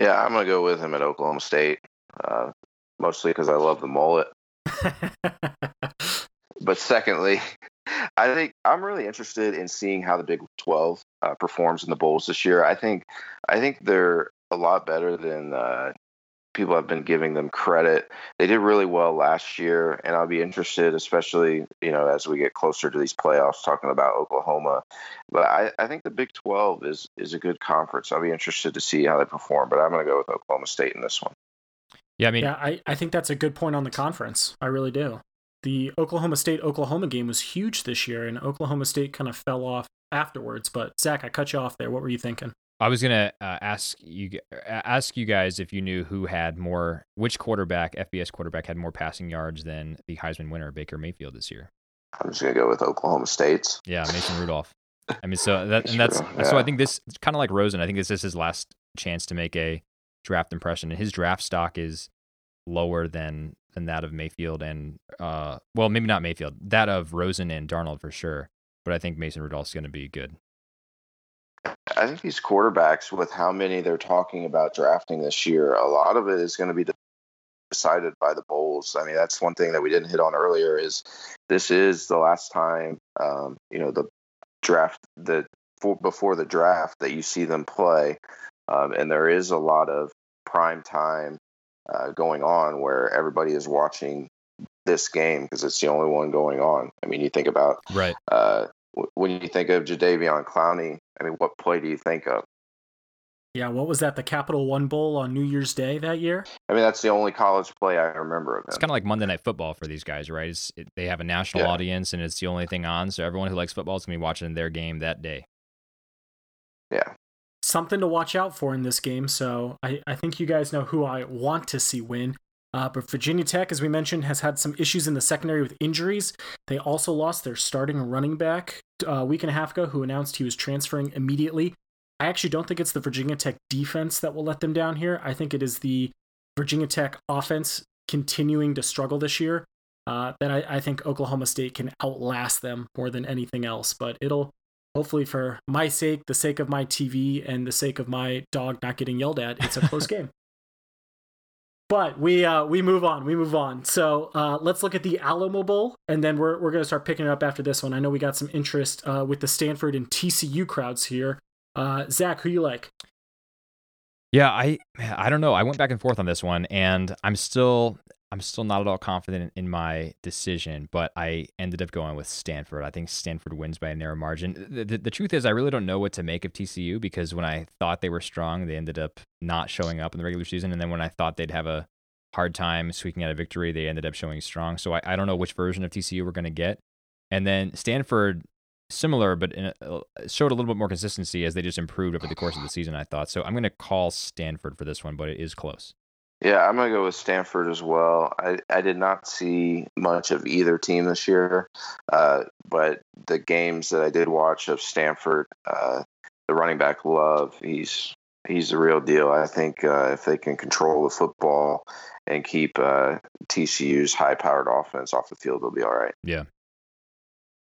Yeah, I'm going to go with him at Oklahoma State, uh, mostly because I love the mullet. *laughs* but secondly, I think I'm really interested in seeing how the Big 12 uh, performs in the bowls this year. I think I think they're a lot better than uh, people have been giving them credit. They did really well last year, and I'll be interested, especially you know as we get closer to these playoffs, talking about Oklahoma. But I, I think the Big 12 is is a good conference. I'll be interested to see how they perform. But I'm going to go with Oklahoma State in this one. Yeah, I mean, yeah, I, I think that's a good point on the conference. I really do the Oklahoma State Oklahoma game was huge this year, and Oklahoma State kind of fell off afterwards. But Zac, I cut you off there. What were you thinking? I was gonna uh, ask you ask you guys if you knew who had more, which quarterback, FBS quarterback, had more passing yards than the Heisman winner Baker Mayfield this year. I'm just gonna go with Oklahoma State's. Yeah, Mason Rudolph. *laughs* I mean, so that and that's yeah. so. I think this kind of like Rosen. I think this is his last chance to make a draft impression, and his draft stock is lower than than that of Mayfield and uh, well, maybe not Mayfield, that of Rosen and Darnold for sure. But I think Mason Rudolph's going to be good. I think these quarterbacks, with how many they're talking about drafting this year, a lot of it is going to be decided by the bowls. I mean, that's one thing that we didn't hit on earlier. Is this is the last time, um, you know, the draft the for, before the draft that you see them play, um, and there is a lot of prime time uh, going on where everybody is watching this game because it's the only one going on. I mean, you think about right. Uh, when you think of Jadeveon Clowney, I mean, what play do you think of? Yeah, what was that? The Capital One Bowl on New Year's Day that year? I mean, that's the only college play I remember of him. It's kind of like Monday Night Football for these guys, right? It, they have a national yeah. audience, and it's the only thing on. So everyone who likes football is going to be watching their game that day. Yeah. Something to watch out for in this game. So I, I think you guys know who I want to see win. Uh, but Virginia Tech, as we mentioned, has had some issues in the secondary with injuries. They also lost their starting running back uh, a week and a half ago, who announced he was transferring immediately. I actually don't think it's the Virginia Tech defense that will let them down here. I think it is the Virginia Tech offense continuing to struggle this year. Uh, that I, I think Oklahoma State can outlast them more than anything else. But it'll hopefully, for my sake, the sake of my TV, and the sake of my dog not getting yelled at, it's a close *laughs* game. But we uh, we move on. We move on. So uh, let's look at the Alamo Bowl, and then we're we're gonna start picking it up after this one. I know we got some interest uh, with the Stanford and TCU crowds here. Uh, Zac, who you like? Yeah, I I don't know. I went back and forth on this one, and I'm still I'm still not at all confident in my decision, but I ended up going with Stanford. I think Stanford wins by a narrow margin. The, the, the, truth is, I really don't know what to make of TCU because when I thought they were strong, they ended up not showing up in the regular season. And then when I thought they'd have a hard time squeaking out a victory, they ended up showing strong. So I, I don't know which version of TCU we're going to get. And then Stanford, similar, but a, uh, showed a little bit more consistency as they just improved over the course of the season, I thought. So I'm going to call Stanford for this one, but it is close. Yeah, I'm gonna go with Stanford as well. I, I did not see much of either team this year, uh, but the games that I did watch of Stanford, uh, the running back Love, he's he's the real deal. I think uh, if they can control the football and keep uh, TCU's high-powered offense off the field, they'll be all right. Yeah.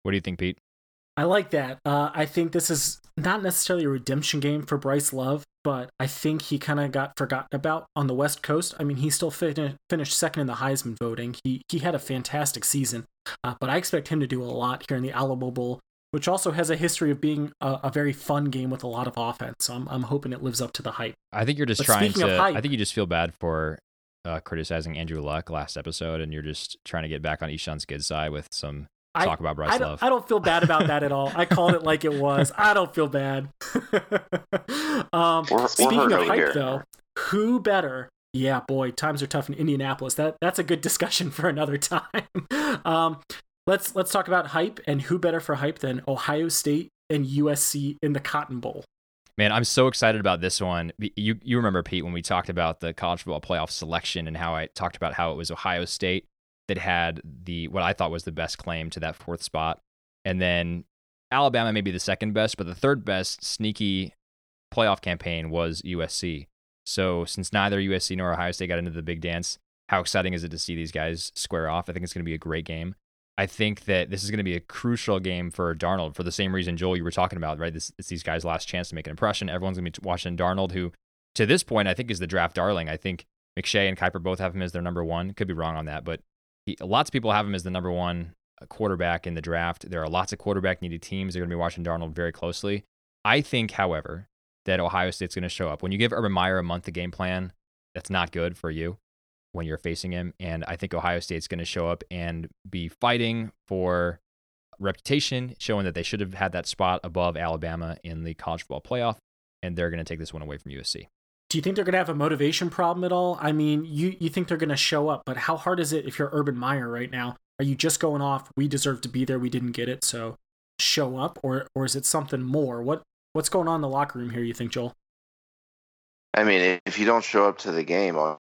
What do you think, Pete? I like that. Uh, I think this is not necessarily a redemption game for Bryce Love, but I think he kind of got forgotten about on the West Coast. I mean, he still fin- finished second in the Heisman voting. He he had a fantastic season, uh, but I expect him to do a lot here in the Alamo Bowl, which also has a history of being a, a, very fun game with a lot of offense. So I'm I'm hoping it lives up to the hype. I think you're just but trying to. Hype, I think you just feel bad for uh, criticizing Andrew Luck last episode, and you're just trying to get back on Ishan's good side with some I, talk about Bryce I Love. I don't feel bad about that at all. I called it like it *laughs* was. I don't feel bad. *laughs* um, we're, speaking we're of hype, here. though, who better? Yeah, boy, times are tough in Indianapolis. That that's a good discussion *laughs* for another time. *laughs* um, let's let's talk about hype and who better for hype than Ohio State and USC in the Cotton Bowl. Man, I'm so excited about this one. You you remember Pete when we talked about the college football playoff selection and how I talked about how it was Ohio State that had the what I thought was the best claim to that fourth spot. And then Alabama may be the second best, but the third best sneaky playoff campaign was USC. So since neither USC nor Ohio State got into the big dance, how exciting is it to see these guys square off? I think it's going to be a great game. I think that this is going to be a crucial game for Darnold for the same reason, Joel, you were talking about, right? This, it's these guys' last chance to make an impression. Everyone's going to be watching Darnold, who to this point, I think is the draft darling. I think McShay and Kiper both have him as their number one. Could be wrong on that, but he, lots of people have him as the number one uh, quarterback in the draft. There are lots of quarterback needed teams. They're going to be watching Darnold very closely. I think, however, that Ohio State's going to show up. When you give Urban Meyer a month to game plan, that's not good for you when you're facing him. And I think Ohio State's going to show up and be fighting for reputation, showing that they should have had that spot above Alabama in the college football playoff. And they're going to take this one away from USC do you think they're going to have a motivation problem at all? I mean, you you think they're going to show up, but how hard is it if you're Urban Meyer right now? Are you just going off? We deserve to be there. We didn't get it, so show up, or or is it something more? What what's going on in the locker room here? You think, Joel? I mean, if you don't show up to the game, all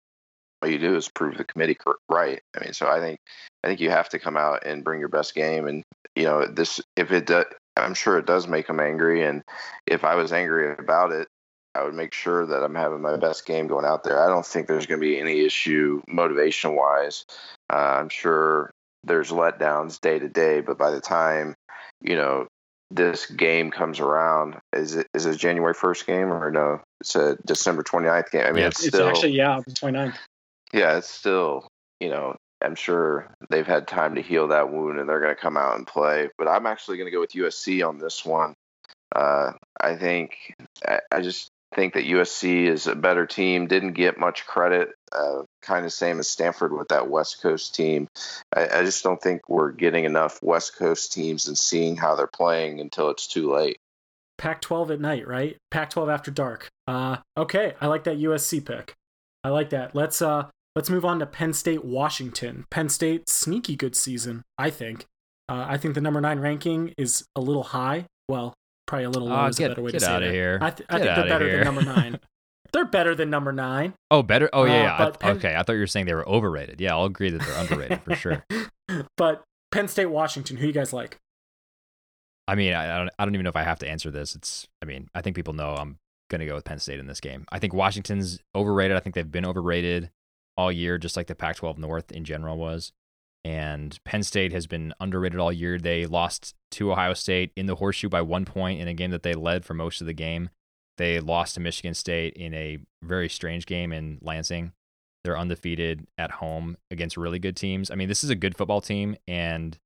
you do is prove the committee right. I mean, so I think I think you have to come out and bring your best game. And you know, this if it does, I'm sure it does make them angry. And if I was angry about it, I would make sure that I'm having my best game going out there. I don't think there's going to be any issue motivation wise. Uh, I'm sure there's letdowns day to day, but by the time you know this game comes around, is it is it January first game or no? It's a December 29th game. I mean, yeah, it's, it's still actually yeah, the 29th. Yeah, it's still you know I'm sure they've had time to heal that wound and they're going to come out and play. But I'm actually going to go with USC on this one. Uh, I think I just think that USC is a better team. Didn't get much credit, uh, kind of same as Stanford with that West Coast team. I, I, just don't think we're getting enough West Coast teams and seeing how they're playing until it's too late. Pac 12 at night, right? Pac 12 after dark. Uh, okay, I like that USC pick. I like that. Let's uh let's move on to Penn State Washington. Penn State sneaky good season, I think. Uh, I think the number nine ranking is a little high. Well, probably a little low uh, is get, a better way to say it. Get here. I, th- I think they're better here. than number nine. *laughs* they're better than number nine. Oh, better. Oh, yeah. Uh, yeah. I, Penn, okay, I thought you were saying they were overrated. Yeah, I'll agree that they're underrated for sure. *laughs* But Penn State, Washington, who you guys like? I mean, I, I don't. I don't even know if I have to answer this. It's. I mean, I think people know I'm going to go with Penn State in this game. I think Washington's overrated. I think they've been overrated all year, just like the Pac-12 North in general was. And Penn State has been underrated all year. They lost to Ohio State in the horseshoe by one point in a game that they led for most of the game. They lost to Michigan State in a very strange game in Lansing. They're undefeated at home against really good teams. I mean, this is a good football team, and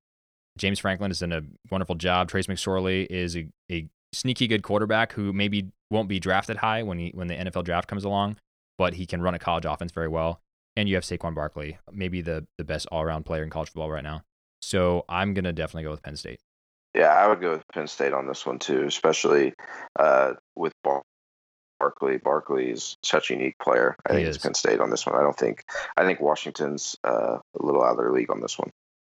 James Franklin has done a wonderful job. Trace McSorley is a, a sneaky good quarterback who maybe won't be drafted high when he when the NFL draft comes along, but he can run a college offense very well and you have Saquon Barkley, maybe the the best all around player in college football right now. So I'm gonna definitely go with Penn State. Yeah, I would go with Penn State on this one too, especially uh, with Barkley. Barkley is such a unique player. I he think is. it's Penn State on this one. I don't think I think Washington's uh, a little out of their league on this one.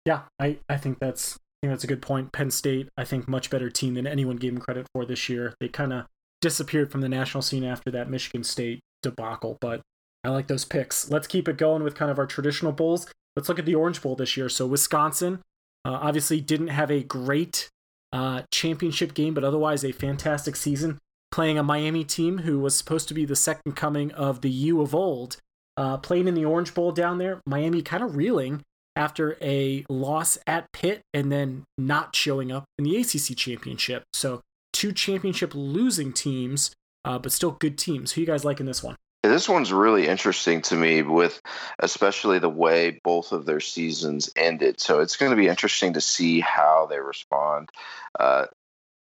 Yeah, I, I think that's I think that's a good point. Penn State, I think, much better team than anyone gave them credit for this year. They kind of disappeared from the national scene after that Michigan State debacle, but I like those picks. Let's keep it going with kind of our traditional bowls. Let's look at the Orange Bowl this year. So Wisconsin uh, obviously didn't have a great uh, championship game, but otherwise a fantastic season. Playing a Miami team who was supposed to be the second coming of the U of old, uh, playing in the Orange Bowl down there. Miami kind of reeling after a loss at Pitt and then not showing up in the ACC championship. So two championship losing teams, uh, but still good teams. Who you guys like in this one? This one's really interesting to me, with especially the way both of their seasons ended. So it's going to be interesting to see how they respond. Uh,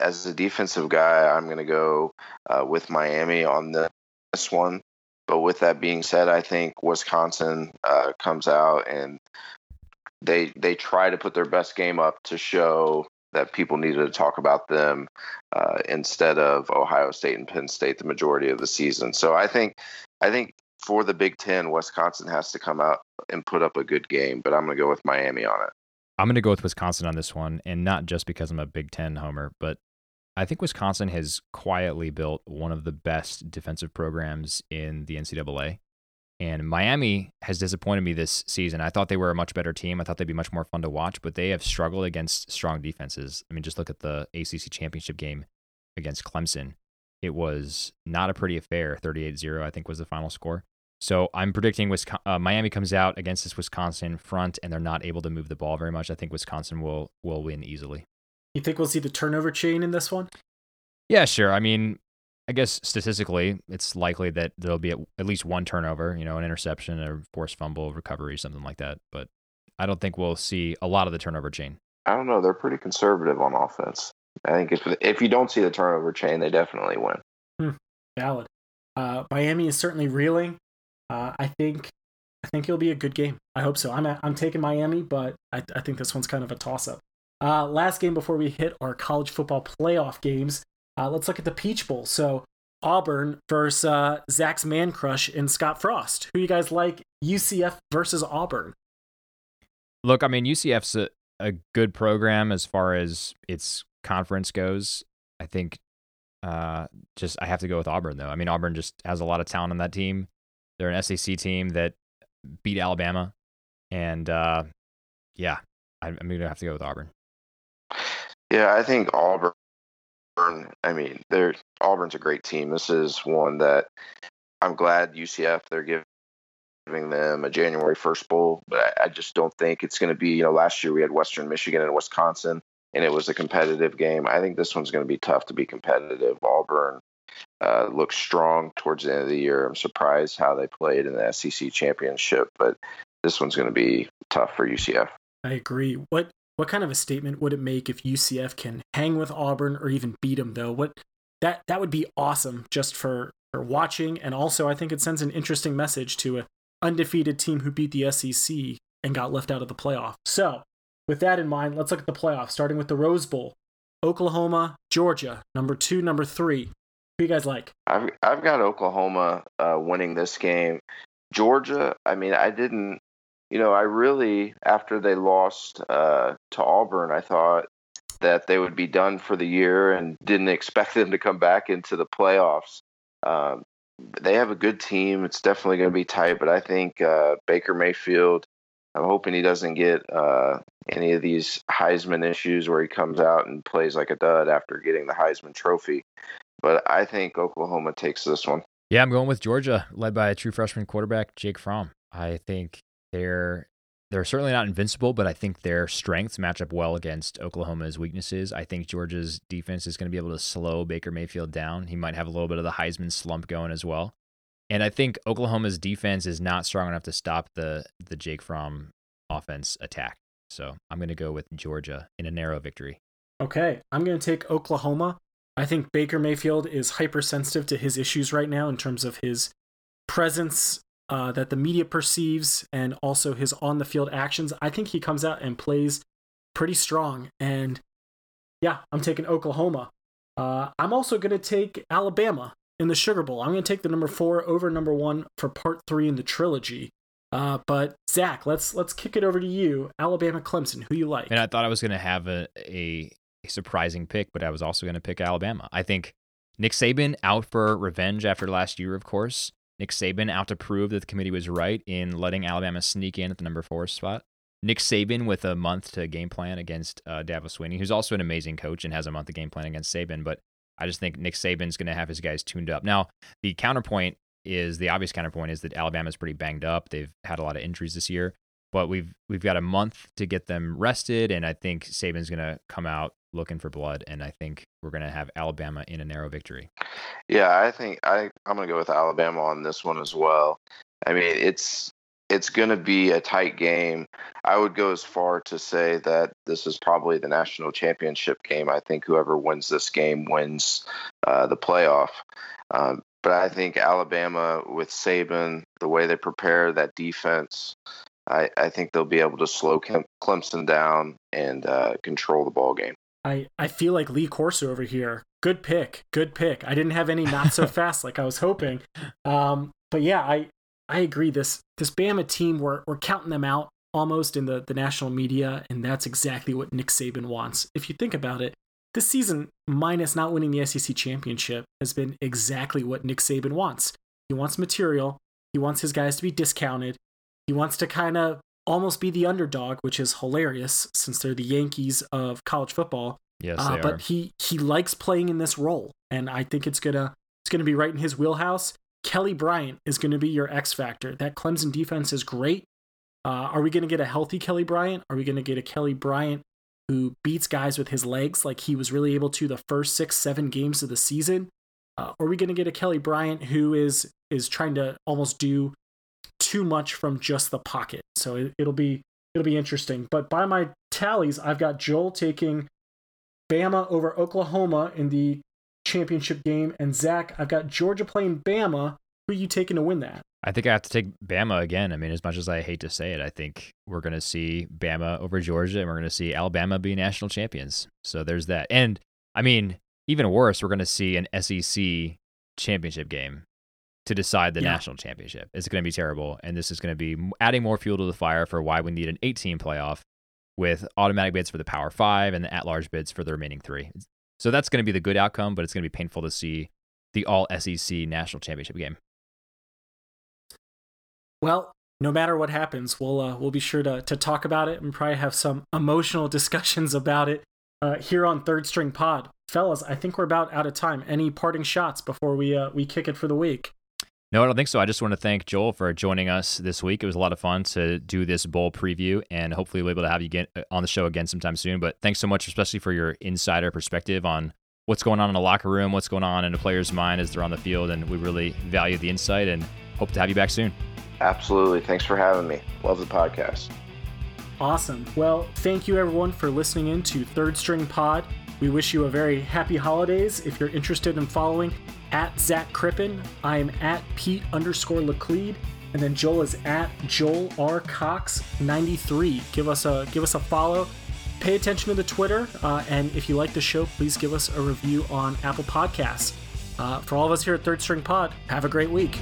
as a defensive guy, I'm going to go uh, with Miami on this one. But with that being said, I think Wisconsin uh, comes out and they they try to put their best game up to show that people needed to talk about them uh, instead of Ohio State and Penn State the majority of the season. So I think I think for the Big Ten, Wisconsin has to come out and put up a good game, but I'm going to go with Miami on it. I'm going to go with Wisconsin on this one, and not just because I'm a Big Ten homer, but I think Wisconsin has quietly built one of the best defensive programs in the NCAA. And Miami has disappointed me this season. I thought they were a much better team. I thought they'd be much more fun to watch, but they have struggled against strong defenses. I mean, just look at the ACC championship game against Clemson. It was not a pretty affair. 38 0, I think, was the final score. So I'm predicting Wisconsin, uh, Miami comes out against this Wisconsin front, and they're not able to move the ball very much. I think Wisconsin will will win easily. You think we'll see the turnover chain in this one? Yeah, sure. I mean, I guess statistically, it's likely that there'll be at least one turnover, you know, an interception, a forced fumble, recovery, something like that. But I don't think we'll see a lot of the turnover chain. I don't know. They're pretty conservative on offense. I think if if you don't see the turnover chain, they definitely win. Hmm. Valid. Uh, Miami is certainly reeling. Uh, I think I think it'll be a good game. I hope so. I'm I'm taking Miami, but I, I think this one's kind of a toss up. Uh, last game before we hit our college football playoff games. Uh, let's look at the Peach Bowl. So Auburn versus uh, Zac's man crush and Scott Frost. Who you guys like? UCF versus Auburn. Look, I mean UCF's a, a good program as far as its conference goes, I think uh, just I have to go with Auburn though. I mean, Auburn just has a lot of talent on that team. They're an SEC team that beat Alabama, and uh, yeah, I'm, I'm gonna have to go with Auburn. Yeah, I think Auburn. I mean, they're Auburn's a great team. This is one that I'm glad UCF they're giving them a January first bowl, but I, I just don't think it's going to be. You know, last year we had Western Michigan and Wisconsin, and it was a competitive game. I think this one's going to be tough to be competitive. Auburn uh, looks strong towards the end of the year. I'm surprised how they played in the SEC championship, but this one's going to be tough for UCF. I agree. What what kind of a statement would it make if UCF can hang with Auburn or even beat them though? What that that would be awesome just for for watching and also I think it sends an interesting message to a undefeated team who beat the SEC and got left out of the playoff. So, with that in mind, let's look at the playoffs starting with the Rose Bowl. Oklahoma, Georgia, number 2, number 3. Who you guys like? I've I've got Oklahoma uh, winning this game. Georgia, I mean, I didn't you know, I really, after they lost uh, to Auburn, I thought that they would be done for the year and didn't expect them to come back into the playoffs. Um, they have a good team. It's definitely going to be tight, but I think uh, Baker Mayfield. I'm hoping he doesn't get uh, any of these Heisman issues where he comes out and plays like a dud after getting the Heisman Trophy. But I think Oklahoma takes this one. Yeah, I'm going with Georgia, led by a true freshman quarterback, Jake Fromm. I think they're they're certainly not invincible, but I think their strengths match up well against Oklahoma's weaknesses. I think Georgia's defense is going to be able to slow Baker Mayfield down. He might have a little bit of the Heisman slump going as well. And I think Oklahoma's defense is not strong enough to stop the the Jake Fromm offense attack. So I'm going to go with Georgia in a narrow victory. Okay, I'm going to take Oklahoma. I think Baker Mayfield is hypersensitive to his issues right now in terms of his presence uh, that the media perceives and also his on the field actions. I think he comes out and plays pretty strong. And yeah, I'm taking Oklahoma. Uh, I'm also going to take Alabama in the Sugar Bowl. I'm going to take the number four over number one for part three in the trilogy. Uh, but Zac, let's let's kick it over to you. Alabama, Clemson. Who you like? And I thought I was going to have a, a, a surprising pick, but I was also going to pick Alabama. I think Nick Saban out for revenge after last year, of course. Nick Saban out to prove that the committee was right in letting Alabama sneak in at the number four spot. Nick Saban with a month to game plan against uh, Dabo Swinney, who's also an amazing coach and has a month to game plan against Saban. But I just think Nick Saban's going to have his guys tuned up. Now, the counterpoint is the obvious counterpoint is that Alabama's pretty banged up. They've had a lot of injuries this year, but we've we've got a month to get them rested, and I think Saban's going to come out looking for blood, and I think we're going to have Alabama in a narrow victory. Yeah, I think I I'm going to go with Alabama on this one as well. I mean, it's it's going to be a tight game. I would go as far to say that this is probably the national championship game. I think whoever wins this game wins uh, the playoff. Um, but I think Alabama with Saban, the way they prepare that defense, I, I think they'll be able to slow Clemson down and uh, control the ball game. I, I feel like Lee Corso over here. Good pick. Good pick. I didn't have any not so *laughs* fast like I was hoping. Um, but yeah, I I agree. This this Bama team, we're we're counting them out almost in the, the national media, and that's exactly what Nick Saban wants. If you think about it, this season, minus not winning the SEC championship, has been exactly what Nick Saban wants. He wants material. He wants his guys to be discounted. He wants to kind of almost be the underdog, which is hilarious since they're the Yankees of college football. Yes, uh, but are. he he likes playing in this role, and I think it's gonna it's gonna be right in his wheelhouse. Kelly Bryant is going to be your X factor. That Clemson defense is great. Uh, are we going to get a healthy Kelly Bryant? Are we going to get a Kelly Bryant who beats guys with his legs like he was really able to the first six, seven games of the season? Uh, are we going to get a Kelly Bryant who is is trying to almost do too much from just the pocket. So it, it'll be it'll be interesting. But by my tallies, I've got Joel taking Bama over Oklahoma in the championship game, and Zac, I've got Georgia playing Bama. Who are you taking to win that? I think I have to take Bama again. I mean, as much as I hate to say it, I think we're going to see Bama over Georgia, and we're going to see Alabama be national champions. So there's that. And I mean, even worse, we're going to see an SEC championship game to decide the yeah. national championship. It's going to be terrible, and this is going to be adding more fuel to the fire for why we need an 18 playoff with automatic bids for the Power Five and the at large bids for the remaining three. So that's going to be the good outcome, but it's going to be painful to see the all SEC national championship game. Well, no matter what happens, we'll uh, we'll be sure to to talk about it and probably have some *laughs* emotional discussions about it uh, here on Third String Pod, fellas. I think we're about out of time. Any parting shots before we uh, we kick it for the week? No, I don't think so. I just want to thank Joel for joining us this week. It was a lot of fun to do this bowl preview, and hopefully we'll be able to have you get uh, on the show again sometime soon. But thanks so much, especially for your insider perspective on what's going on in the locker room, what's going on in a player's mind as they're on the field, and we really value the insight and hope to have you back soon. Absolutely. Thanks for having me. Love the podcast. Awesome. Well, thank you everyone for listening in to Third String Pod. We wish you a very happy holidays. If you're interested in following at Zac Crippen, I am at Pete underscore Laclede, and then Joel is at Joel R Cox 93. Give us a give us a follow. Pay attention to the Twitter, uh, and if you like the show, please give us a review on Apple Podcasts. Uh, for all of us here at Third String Pod, have a great week.